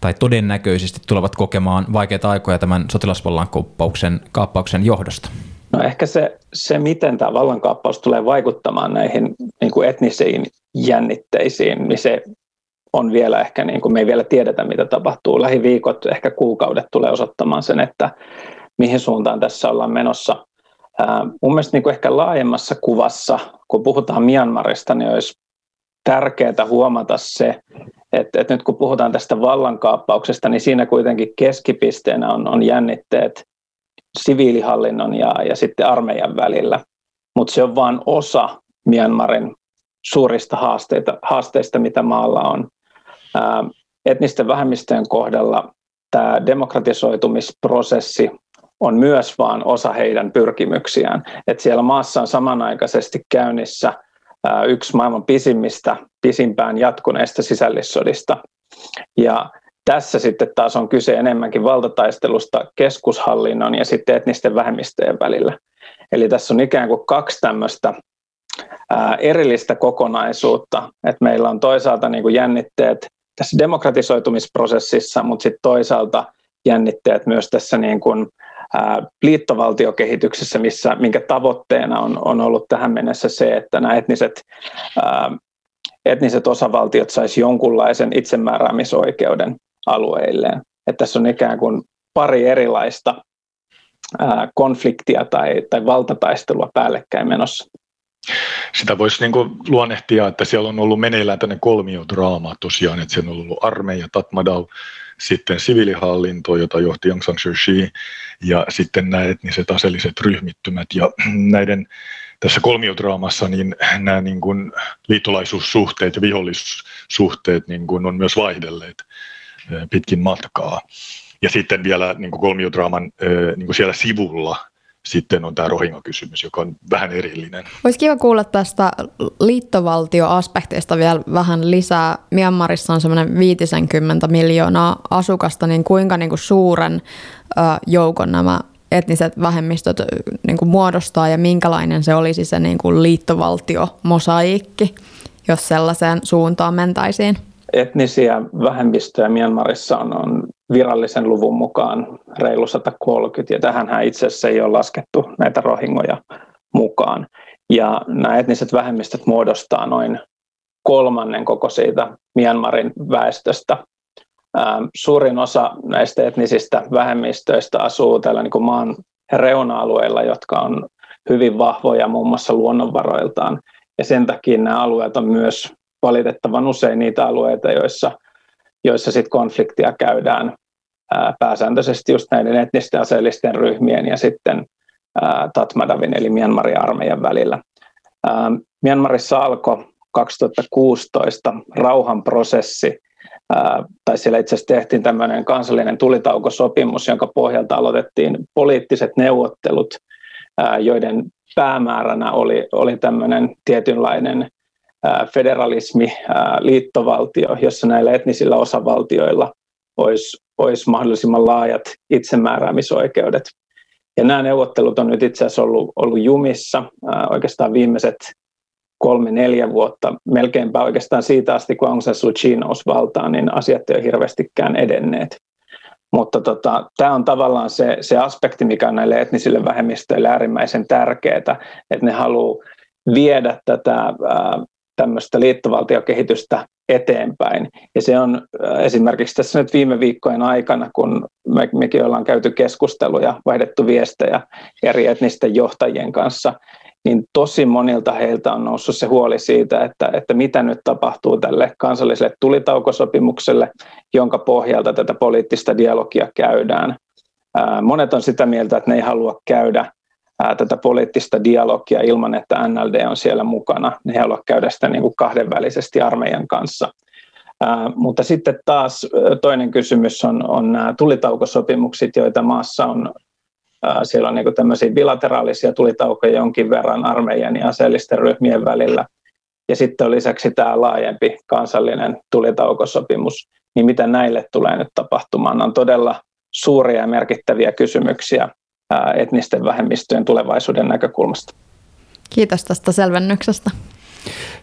tai todennäköisesti tulevat kokemaan vaikeita aikoja tämän sotilasvallan kaappauksen johdosta? No ehkä se, se, miten tämä vallankaappaus tulee vaikuttamaan näihin niin kuin etnisiin jännitteisiin, niin se on vielä ehkä, niin kuin me ei vielä tiedetä, mitä tapahtuu. Lähiviikot, ehkä kuukaudet tulee osoittamaan sen, että mihin suuntaan tässä ollaan menossa. Ää, mun mielestä niin kuin ehkä laajemmassa kuvassa, kun puhutaan Myanmarista, niin olisi tärkeää huomata se, että, että nyt kun puhutaan tästä vallankaappauksesta, niin siinä kuitenkin keskipisteenä on, on jännitteet siviilihallinnon ja, ja sitten armeijan välillä. Mutta se on vain osa Myanmarin suurista haasteita, haasteista, mitä maalla on. Ää, etnisten vähemmistöjen kohdalla tämä demokratisoitumisprosessi on myös vain osa heidän pyrkimyksiään. Et siellä maassa on samanaikaisesti käynnissä ää, yksi maailman pisimmistä, pisimpään jatkuneista sisällissodista. Ja tässä sitten taas on kyse enemmänkin valtataistelusta keskushallinnon ja sitten etnisten vähemmistöjen välillä. Eli tässä on ikään kuin kaksi tämmöistä erillistä kokonaisuutta, että meillä on toisaalta niin kuin jännitteet tässä demokratisoitumisprosessissa, mutta sitten toisaalta jännitteet myös tässä niin kuin, liittovaltiokehityksessä, missä, minkä tavoitteena on, on ollut tähän mennessä se, että nämä etniset, ää, etniset osavaltiot saisi jonkunlaisen itsemääräämisoikeuden alueilleen. Että tässä on ikään kuin pari erilaista ää, konfliktia tai, tai valtataistelua päällekkäin menossa. Sitä voisi niin luonnehtia, että siellä on ollut meneillään tänne kolmiodraama tosiaan, että siellä on ollut armeija, Tatmadaw, sitten siviilihallinto, jota johti Aung San Suu Kyi, ja sitten nämä etniset aseelliset ryhmittymät. Ja <clears throat> näiden tässä kolmiodraamassa niin nämä niin kuin liittolaisuussuhteet ja vihollissuhteet niin kuin on myös vaihdelleet pitkin matkaa. Ja sitten vielä niin kuin kolmiodraaman niin kuin siellä sivulla sitten on tämä Rohingya-kysymys, joka on vähän erillinen. Olisi kiva kuulla tästä liittovaltioaspekteista vielä vähän lisää. Myanmarissa on semmoinen 50 miljoonaa asukasta, niin kuinka niin kuin suuren joukon nämä etniset vähemmistöt niin kuin muodostaa ja minkälainen se olisi se niin kuin liittovaltio-mosaiikki, jos sellaiseen suuntaan mentäisiin? Etnisiä vähemmistöjä Myanmarissa on, on virallisen luvun mukaan reilu 130, ja tähän itse asiassa ei ole laskettu näitä rohingoja mukaan. Ja nämä etniset vähemmistöt muodostaa noin kolmannen koko siitä Myanmarin väestöstä. Ähm, suurin osa näistä etnisistä vähemmistöistä asuu tällä niin kuin maan reuna-alueilla, jotka on hyvin vahvoja muun muassa luonnonvaroiltaan. Ja sen takia nämä alueet on myös valitettavan usein niitä alueita, joissa, joissa sit konfliktia käydään ää, pääsääntöisesti just näiden etnisten aseellisten ryhmien ja sitten Tatmadavin eli Myanmarin armeijan välillä. Myanmarissa alkoi 2016 rauhanprosessi, tai siellä itse asiassa tehtiin tämmöinen kansallinen tulitaukosopimus, jonka pohjalta aloitettiin poliittiset neuvottelut, joiden päämääränä oli, oli tämmöinen tietynlainen federalismi, liittovaltio, jossa näillä etnisillä osavaltioilla olisi, olisi mahdollisimman laajat itsemääräämisoikeudet. Ja nämä neuvottelut on nyt itse asiassa ollut, ollut jumissa oikeastaan viimeiset kolme, neljä vuotta, melkeinpä oikeastaan siitä asti, kun Aung San Suu Kyi nousi valtaan, niin asiat ei ole hirveästikään edenneet. Mutta tota, tämä on tavallaan se, se aspekti, mikä on näille etnisille vähemmistöille äärimmäisen tärkeää, että ne haluaa viedä tätä tämmöistä liittovaltiokehitystä eteenpäin. Ja se on esimerkiksi tässä nyt viime viikkojen aikana, kun me, mekin ollaan käyty keskusteluja, vaihdettu viestejä eri etnisten johtajien kanssa, niin tosi monilta heiltä on noussut se huoli siitä, että, että mitä nyt tapahtuu tälle kansalliselle tulitaukosopimukselle, jonka pohjalta tätä poliittista dialogia käydään. Monet on sitä mieltä, että ne ei halua käydä tätä poliittista dialogia ilman, että NLD on siellä mukana. Ne ei halua käydä sitä niin kuin kahdenvälisesti armeijan kanssa. mutta sitten taas toinen kysymys on, on nämä tulitaukosopimukset, joita maassa on siellä on niin tämmöisiä bilateraalisia tulitaukoja jonkin verran armeijan ja aseellisten ryhmien välillä. Ja sitten on lisäksi tämä laajempi kansallinen tulitaukosopimus. Niin mitä näille tulee nyt tapahtumaan? on todella suuria ja merkittäviä kysymyksiä etnisten vähemmistöjen tulevaisuuden näkökulmasta. Kiitos tästä selvennyksestä.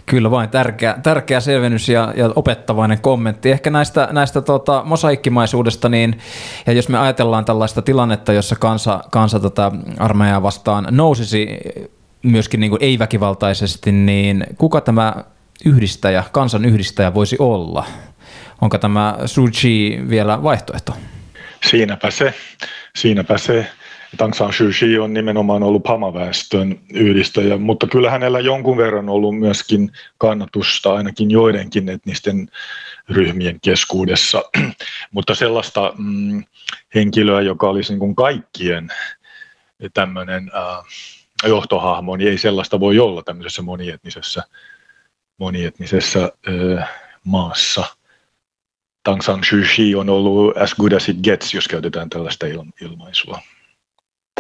Kyllä vain, tärkeä, tärkeä selvennys ja, ja opettavainen kommentti. Ehkä näistä, näistä tota, mosaikkimaisuudesta, niin, ja jos me ajatellaan tällaista tilannetta, jossa kansa, kansa tota, armeijaa vastaan nousisi myöskin niin kuin ei-väkivaltaisesti, niin kuka tämä yhdistäjä, kansan yhdistäjä voisi olla? Onko tämä Suu Kyi vielä vaihtoehto? Siinäpä se, siinäpä se. Tang San Suu Kyi on nimenomaan ollut pamaväestön yhdistäjä, mutta kyllä hänellä jonkun verran ollut myöskin kannatusta ainakin joidenkin etnisten ryhmien keskuudessa, <clears throat> mutta sellaista mm, henkilöä, joka olisi niin kuin kaikkien tämmöinen äh, johtohahmo, niin ei sellaista voi olla tämmöisessä monietnisessä, monietnisessä äh, maassa. Tang San Suu Kyi on ollut as good as it gets, jos käytetään tällaista ilmaisua.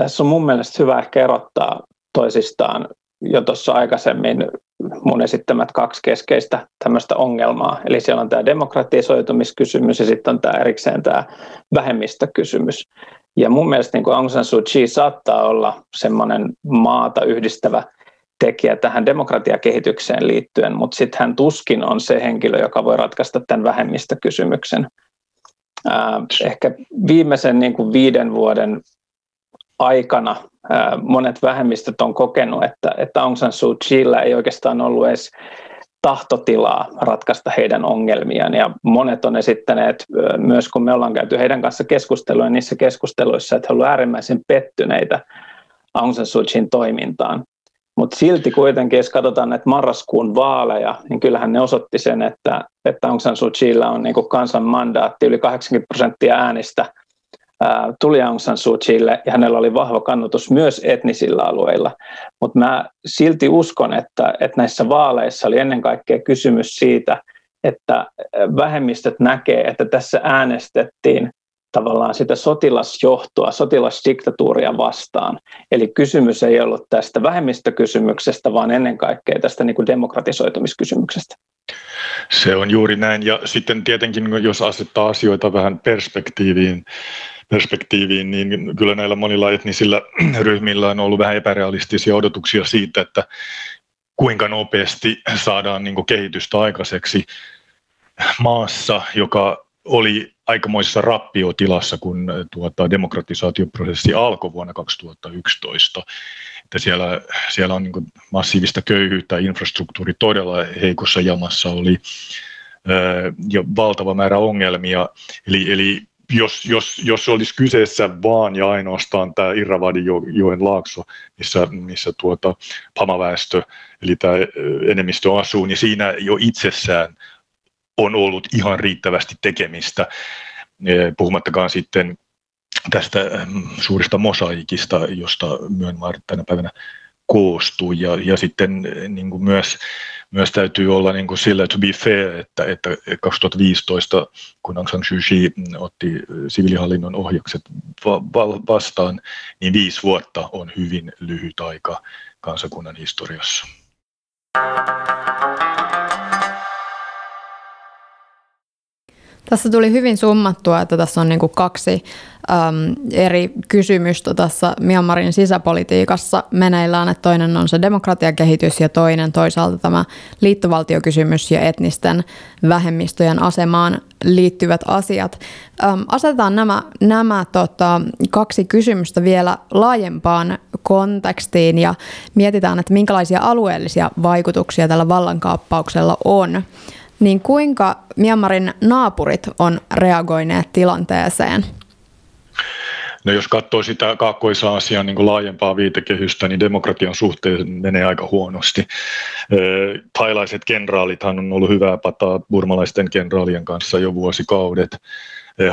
Tässä on mun mielestä hyvä ehkä erottaa toisistaan jo tuossa aikaisemmin mun esittämät kaksi keskeistä tämmöistä ongelmaa. Eli siellä on tämä demokratisoitumiskysymys ja sitten on tämä erikseen tämä vähemmistökysymys. Ja mun mielestä niin Aung San Suu Kyi saattaa olla semmoinen maata yhdistävä tekijä tähän demokratiakehitykseen liittyen, mutta sitten hän tuskin on se henkilö, joka voi ratkaista tämän vähemmistökysymyksen. ehkä viimeisen niin kuin viiden vuoden aikana monet vähemmistöt on kokenut, että, että Aung San Suu Kyillä ei oikeastaan ollut edes tahtotilaa ratkaista heidän ongelmiaan. Ja monet on esittäneet, myös kun me ollaan käyty heidän kanssa keskustelua niissä keskusteluissa, että he ovat äärimmäisen pettyneitä Aung San Suu Kyin toimintaan. Mutta silti kuitenkin, jos katsotaan näitä marraskuun vaaleja, niin kyllähän ne osoitti sen, että, että Aung San Suu Kyillä on niin kansan mandaatti yli 80 prosenttia äänistä – tuli Aung San Suu Kyille ja hänellä oli vahva kannatus myös etnisillä alueilla. Mutta mä silti uskon, että, että näissä vaaleissa oli ennen kaikkea kysymys siitä, että vähemmistöt näkee, että tässä äänestettiin tavallaan sitä sotilasjohtoa, sotilasdiktatuuria vastaan. Eli kysymys ei ollut tästä vähemmistökysymyksestä, vaan ennen kaikkea tästä niin kuin demokratisoitumiskysymyksestä. Se on juuri näin. Ja sitten tietenkin, jos asettaa asioita vähän perspektiiviin, perspektiiviin, niin kyllä näillä monilla etnisillä <clears throat> ryhmillä on ollut vähän epärealistisia odotuksia siitä, että kuinka nopeasti saadaan niin kehitystä aikaiseksi maassa, joka oli aikamoisessa rappiotilassa, kun tuota, demokratisaatioprosessi alkoi vuonna 2011. Että siellä, siellä on niin massiivista köyhyyttä, infrastruktuuri todella heikossa jamassa oli ja valtava määrä ongelmia. Eli, eli jos, jos, jos olisi kyseessä vaan ja ainoastaan tämä Irravadin joen laakso, missä, missä tuota pamaväestö, eli tämä enemmistö asuu, niin siinä jo itsessään on ollut ihan riittävästi tekemistä, puhumattakaan sitten tästä suurista mosaikista, josta Myönmar tänä päivänä koostuu. Ja, ja sitten niin kuin myös myös täytyy olla niin kuin sillä to be fair, että, että 2015, kun Aung San Suu Kyi otti siviilihallinnon ohjakset vastaan, niin viisi vuotta on hyvin lyhyt aika kansakunnan historiassa. Tässä tuli hyvin summattua, että tässä on niin kuin kaksi äm, eri kysymystä tässä Myanmarin sisäpolitiikassa meneillään, että toinen on se demokratiakehitys ja toinen toisaalta tämä liittovaltiokysymys ja etnisten vähemmistöjen asemaan liittyvät asiat. Äm, asetetaan nämä, nämä tota, kaksi kysymystä vielä laajempaan kontekstiin ja mietitään, että minkälaisia alueellisia vaikutuksia tällä vallankaappauksella on niin kuinka Myanmarin naapurit on reagoineet tilanteeseen? No jos katsoo sitä Kaakkois-Aasian niin laajempaa viitekehystä, niin demokratian suhteen menee aika huonosti. Thailaiset kenraalithan on ollut hyvää pataa burmalaisten kenraalien kanssa jo vuosikaudet.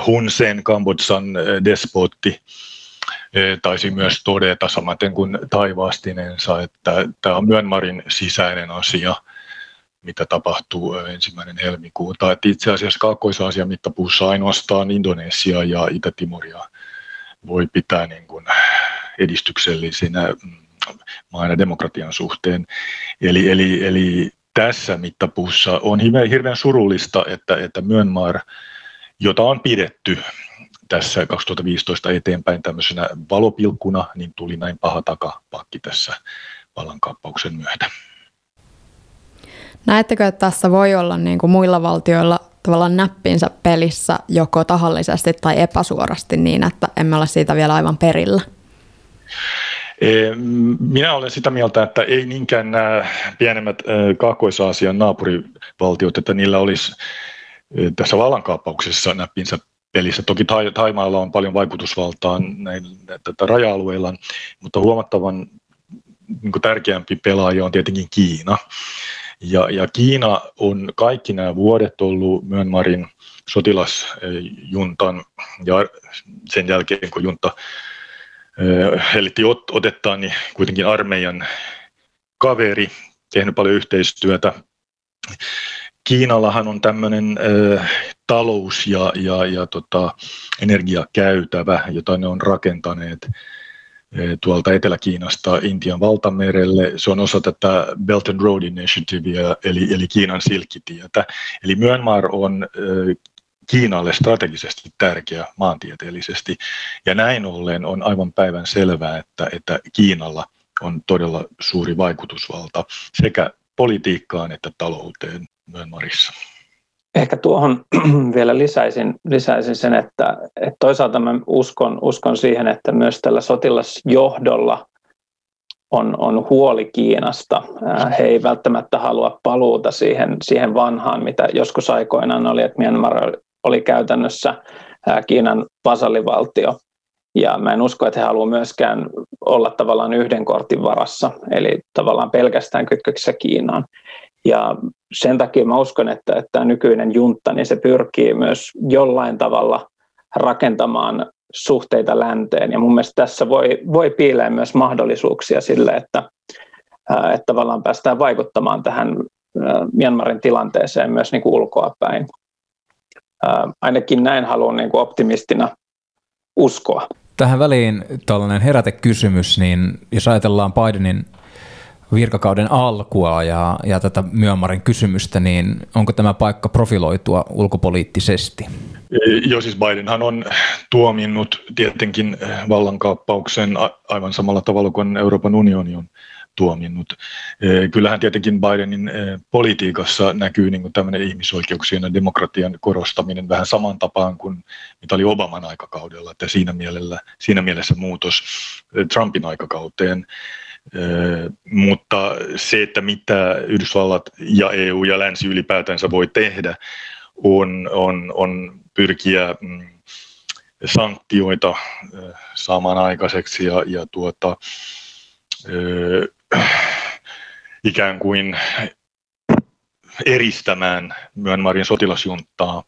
Hun Sen, Kambodsan despotti, taisi myös todeta samaten kuin taivaastinensa, että tämä on Myanmarin sisäinen asia – mitä tapahtuu ensimmäinen helmikuuta. Että itse asiassa Kaakkois-Aasian mittapuussa ainoastaan Indonesia ja Itä-Timoria voi pitää niin kuin edistyksellisinä mm, maina demokratian suhteen. Eli, eli, eli tässä mittapuussa on hirveän surullista, että, että Myanmar, jota on pidetty tässä 2015 eteenpäin tämmöisenä valopilkkuna, niin tuli näin paha takapakki tässä vallankaappauksen myötä. Näettekö, että tässä voi olla niin kuin muilla valtioilla tavallaan näppinsä pelissä joko tahallisesti tai epäsuorasti niin, että emme ole siitä vielä aivan perillä? Minä olen sitä mieltä, että ei niinkään nämä pienemmät Kaakkois-Aasian naapurivaltiot, että niillä olisi tässä vallankaappauksessa näppinsä pelissä. Toki Taimaalla on paljon vaikutusvaltaa tätä raja-alueilla, mutta huomattavan niin tärkeämpi pelaaja on tietenkin Kiina. Ja, ja Kiina on kaikki nämä vuodet ollut Myanmarin sotilasjuntan ja sen jälkeen kun junta hellitti ot, otettaan, niin kuitenkin armeijan kaveri, tehnyt paljon yhteistyötä. Kiinallahan on tämmöinen talous- ja, ja, ja tota, energiakäytävä, jota ne on rakentaneet Eh, tuolta Etelä-Kiinasta Intian valtamerelle. Se on osa tätä Belt and Road Initiativea, eli, eli Kiinan silkkitietä. Eli Myanmar on eh, Kiinalle strategisesti tärkeä maantieteellisesti. Ja näin ollen on aivan päivän selvää, että, että Kiinalla on todella suuri vaikutusvalta sekä politiikkaan että talouteen Myanmarissa. Ehkä tuohon <clears throat> vielä lisäisin, lisäisin sen, että, että toisaalta mä uskon, uskon siihen, että myös tällä sotilasjohdolla on, on huoli Kiinasta. He ei välttämättä halua paluuta siihen, siihen vanhaan, mitä joskus aikoinaan oli, että Myanmar oli käytännössä Kiinan vasallivaltio. Ja mä en usko, että he haluavat myöskään olla tavallaan yhden kortin varassa, eli tavallaan pelkästään kytköksissä Kiinaan. Ja sen takia mä uskon, että, että tämä nykyinen juntta, niin se pyrkii myös jollain tavalla rakentamaan suhteita länteen. Ja mun mielestä tässä voi, voi piilee myös mahdollisuuksia sille, että, että tavallaan päästään vaikuttamaan tähän Myanmarin tilanteeseen myös niin kuin ulkoa päin. Ainakin näin haluan niin kuin optimistina uskoa. Tähän väliin tällainen herätekysymys, niin jos ajatellaan Bidenin virkakauden alkua ja, ja tätä Myanmarin kysymystä, niin onko tämä paikka profiloitua ulkopoliittisesti? Joo, siis Bidenhan on tuominnut tietenkin vallankaappauksen aivan samalla tavalla kuin Euroopan unioni on tuominnut. Kyllähän tietenkin Bidenin politiikassa näkyy niin tämmöinen ihmisoikeuksien ja demokratian korostaminen vähän saman tapaan kuin mitä oli Obaman aikakaudella, että siinä, mielellä, siinä mielessä muutos Trumpin aikakauteen mutta se, että mitä Yhdysvallat ja EU ja länsi ylipäätänsä voi tehdä, on, on, on pyrkiä mm, sanktioita saamaan aikaiseksi ja, ja tuota, ikään kuin eristämään Myanmarin sotilasjunttaa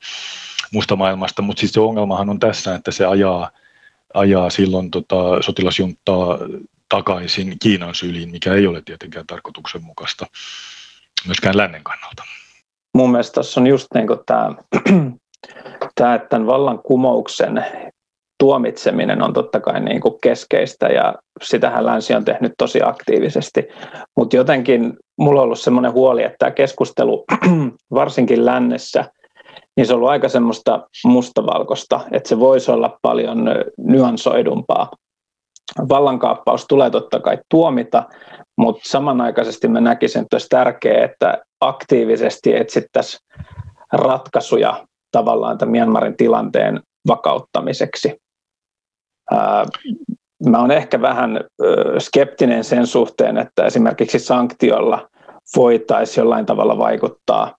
musta maailmasta, mutta siis se ongelmahan on tässä, että se ajaa, ajaa silloin tota, sotilasjunttaa takaisin Kiinan syliin, mikä ei ole tietenkään tarkoituksenmukaista myöskään lännen kannalta. Mun mielestä tässä on just niin tämä, <clears throat> tämä, että tämän vallankumouksen tuomitseminen on totta kai niin kuin keskeistä ja sitähän länsi on tehnyt tosi aktiivisesti. Mutta jotenkin mulla on ollut sellainen huoli, että tämä keskustelu <clears throat> varsinkin lännessä, niin se on ollut aika semmoista mustavalkoista, että se voisi olla paljon nyansoidumpaa. Vallankaappaus tulee totta kai tuomita, mutta samanaikaisesti mä näkisin, että olisi tärkeää, että aktiivisesti etsittäisiin ratkaisuja tavallaan tämän Myanmarin tilanteen vakauttamiseksi. Mä olen ehkä vähän skeptinen sen suhteen, että esimerkiksi sanktiolla voitaisiin jollain tavalla vaikuttaa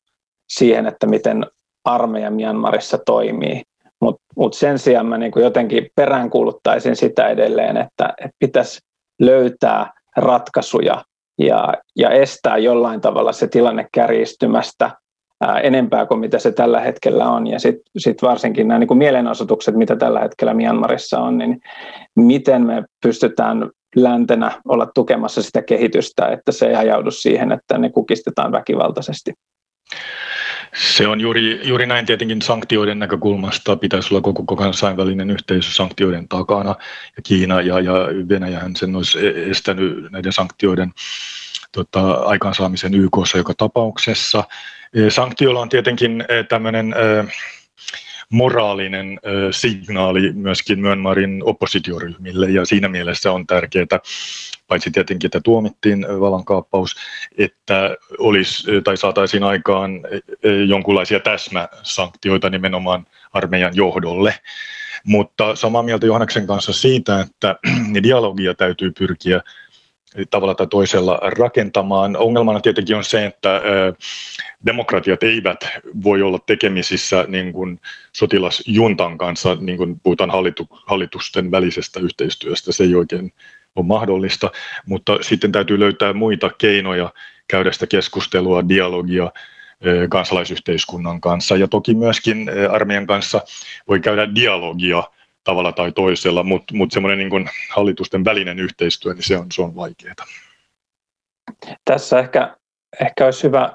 siihen, että miten armeija Myanmarissa toimii. Mutta mut sen sijaan mä niin jotenkin peräänkuuluttaisin sitä edelleen, että, että pitäisi löytää ratkaisuja ja, ja estää jollain tavalla se tilanne kärjistymästä enempää kuin mitä se tällä hetkellä on. Ja sitten sit varsinkin nämä niin kuin mielenosoitukset, mitä tällä hetkellä Myanmarissa on, niin miten me pystytään läntenä olla tukemassa sitä kehitystä, että se ei ajaudu siihen, että ne kukistetaan väkivaltaisesti. Se on juuri, juuri näin tietenkin sanktioiden näkökulmasta. Pitäisi olla koko kansainvälinen yhteisö sanktioiden takana. Ja Kiina ja, ja Venäjähän sen olisi e-, estänyt näiden sanktioiden tota, aikaansaamisen YKssa joka tapauksessa. Sanktioilla on tietenkin tämmöinen moraalinen signaali myöskin Myönmarin oppositioryhmille ja siinä mielessä on tärkeää, paitsi tietenkin, että tuomittiin vallankaappaus, että olisi tai saataisiin aikaan jonkunlaisia täsmäsanktioita nimenomaan armeijan johdolle. Mutta samaa mieltä Johanneksen kanssa siitä, että <clears throat> dialogia täytyy pyrkiä tavalla tai toisella rakentamaan. Ongelmana tietenkin on se, että demokratiat eivät voi olla tekemisissä niin kuin sotilasjuntan kanssa, niin kuin puhutaan hallitu, hallitusten välisestä yhteistyöstä. Se ei oikein ole mahdollista, mutta sitten täytyy löytää muita keinoja käydä sitä keskustelua, dialogia kansalaisyhteiskunnan kanssa. Ja toki myöskin armeijan kanssa voi käydä dialogia – tavalla tai toisella, mutta mut semmoinen niin hallitusten välinen yhteistyö, niin se on, se on vaikeaa. Tässä ehkä, ehkä olisi hyvä,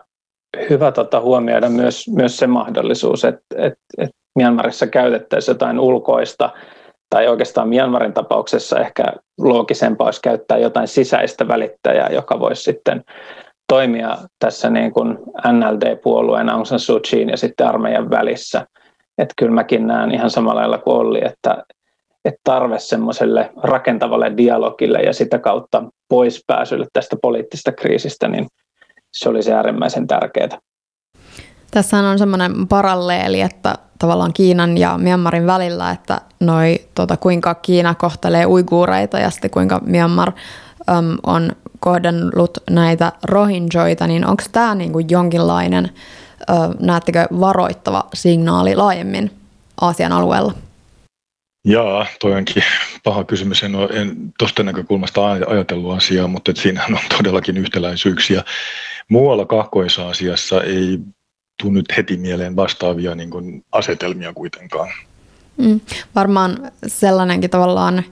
hyvä tota huomioida myös, myös se mahdollisuus, että, että, että Myanmarissa käytettäisiin jotain ulkoista, tai oikeastaan Myanmarin tapauksessa ehkä loogisempaa olisi käyttää jotain sisäistä välittäjää, joka voisi sitten toimia tässä niin kuin NLD-puolueen Aung San Suu Kyiin ja sitten armeijan välissä – että kyllä mäkin näen ihan samalla lailla kuin Olli, että, että tarve semmoiselle rakentavalle dialogille ja sitä kautta poispääsylle tästä poliittisesta kriisistä, niin se olisi äärimmäisen tärkeää. Tässä on semmoinen paralleeli, että tavallaan Kiinan ja Myanmarin välillä, että noi, tota, kuinka Kiina kohtelee uiguureita ja sitten kuinka Myanmar äm, on kohdellut näitä rohinjoita, niin onko tämä niinku jonkinlainen näettekö varoittava signaali laajemmin Aasian alueella? Jaa, toi onkin paha kysymys. En ole en tuosta näkökulmasta ajatellut asiaa, mutta et siinähän on todellakin yhtäläisyyksiä. Muualla Kahkois-Aasiassa ei tule nyt heti mieleen vastaavia niin kuin asetelmia kuitenkaan. Mm, varmaan sellainenkin tavallaan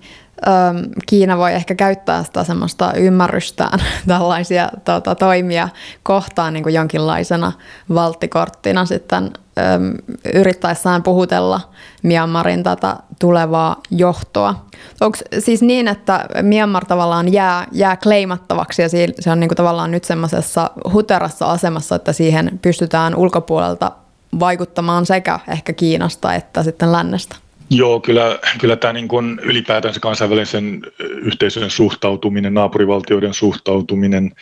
Kiina voi ehkä käyttää sitä semmoista ymmärrystään <laughs> tällaisia tota, toimia kohtaan niin kuin jonkinlaisena valttikorttina sitten yrittäessään puhutella Myanmarin tätä tulevaa johtoa. Onko siis niin, että Myanmar tavallaan jää, jää kleimattavaksi ja se on niin kuin tavallaan nyt semmoisessa huterassa asemassa, että siihen pystytään ulkopuolelta vaikuttamaan sekä ehkä Kiinasta että sitten lännestä? Joo, kyllä, kyllä tämä niin kuin ylipäätänsä kansainvälisen yhteisön suhtautuminen, naapurivaltioiden suhtautuminen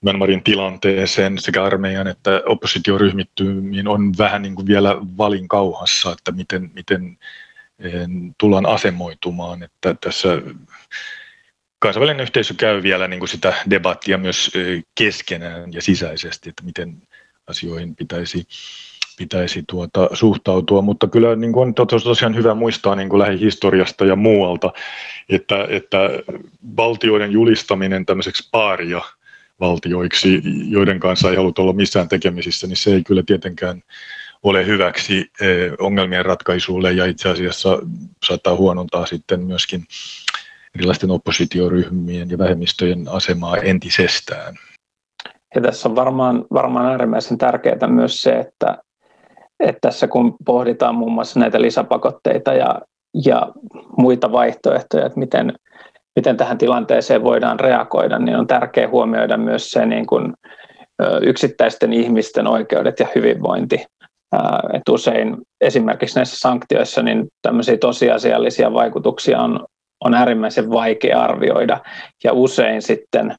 Myanmarin tilanteeseen sekä armeijan että oppositioryhmittymiin on vähän niin kuin vielä valin kauhassa, että miten, miten tullaan asemoitumaan. Että tässä kansainvälinen yhteisö käy vielä niin kuin sitä debattia myös keskenään ja sisäisesti, että miten asioihin pitäisi pitäisi tuota, suhtautua, mutta kyllä niin kuin on tosiaan hyvä muistaa niin kuin lähihistoriasta ja muualta, että, että valtioiden julistaminen tämmöiseksi paaria valtioiksi, joiden kanssa ei haluta olla missään tekemisissä, niin se ei kyllä tietenkään ole hyväksi eh, ongelmien ratkaisulle ja itse asiassa saattaa huonontaa sitten myöskin erilaisten oppositioryhmien ja vähemmistöjen asemaa entisestään. Ja tässä on varmaan, varmaan äärimmäisen tärkeää myös se, että, että tässä kun pohditaan muun muassa näitä lisäpakotteita ja, ja muita vaihtoehtoja, että miten, miten tähän tilanteeseen voidaan reagoida, niin on tärkeää huomioida myös se niin kuin, yksittäisten ihmisten oikeudet ja hyvinvointi. että usein esimerkiksi näissä sanktioissa niin tämmöisiä tosiasiallisia vaikutuksia on, on äärimmäisen vaikea arvioida ja usein sitten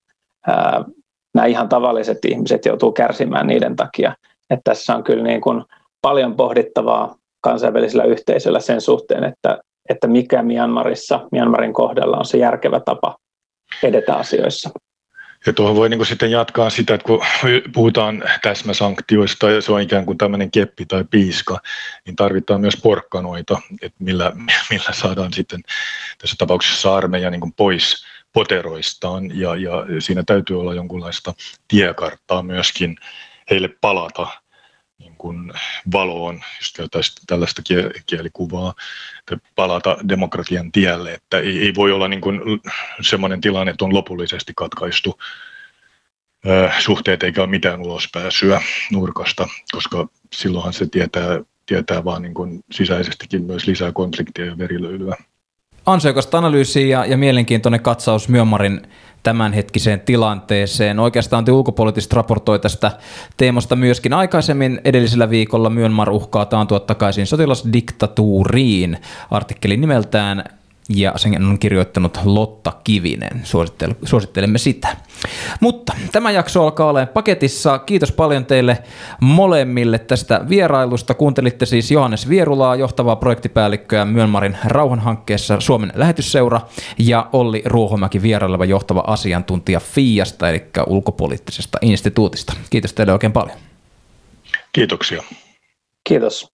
nämä ihan tavalliset ihmiset joutuu kärsimään niiden takia. Että tässä on kyllä niin kuin paljon pohdittavaa kansainvälisellä yhteisöllä sen suhteen, että, että mikä Myanmarissa, Myanmarin kohdalla on se järkevä tapa edetä asioissa. Ja tuohon voi niin sitten jatkaa sitä, että kun puhutaan täsmäsanktioista ja se on ikään kuin tämmöinen keppi tai piiska, niin tarvitaan myös porkkanoita, että millä, millä saadaan sitten tässä tapauksessa armeija niin pois poteroistaan ja, ja siinä täytyy olla jonkunlaista tiekarttaa myöskin heille palata niin kuin valoon, jos käytäisiin tällaista kielikuvaa, että palata demokratian tielle, että ei, ei voi olla niin kuin semmoinen tilanne, että on lopullisesti katkaistu suhteet eikä ole mitään ulospääsyä nurkasta, koska silloinhan se tietää, tietää vaan niin kuin sisäisestikin myös lisää konfliktia ja verilöylyä. Ansiokasta analyysiä ja, ja mielenkiintoinen katsaus Myanmarin tämänhetkiseen tilanteeseen. Oikeastaan te ulkopoliittisesti raportoi tästä teemasta myöskin aikaisemmin edellisellä viikolla Myanmar uhkaa taantua takaisin sotilasdiktatuuriin. Artikkeli nimeltään ja sen on kirjoittanut Lotta Kivinen. Suosittelemme sitä. Mutta tämä jakso alkaa olemaan paketissa. Kiitos paljon teille molemmille tästä vierailusta. Kuuntelitte siis Johannes Vierulaa, johtavaa projektipäällikköä Myönmarin rauhanhankkeessa Suomen lähetysseura, ja Olli Ruohomäki vieraileva johtava asiantuntija FIAsta, eli ulkopoliittisesta instituutista. Kiitos teille oikein paljon. Kiitoksia. Kiitos.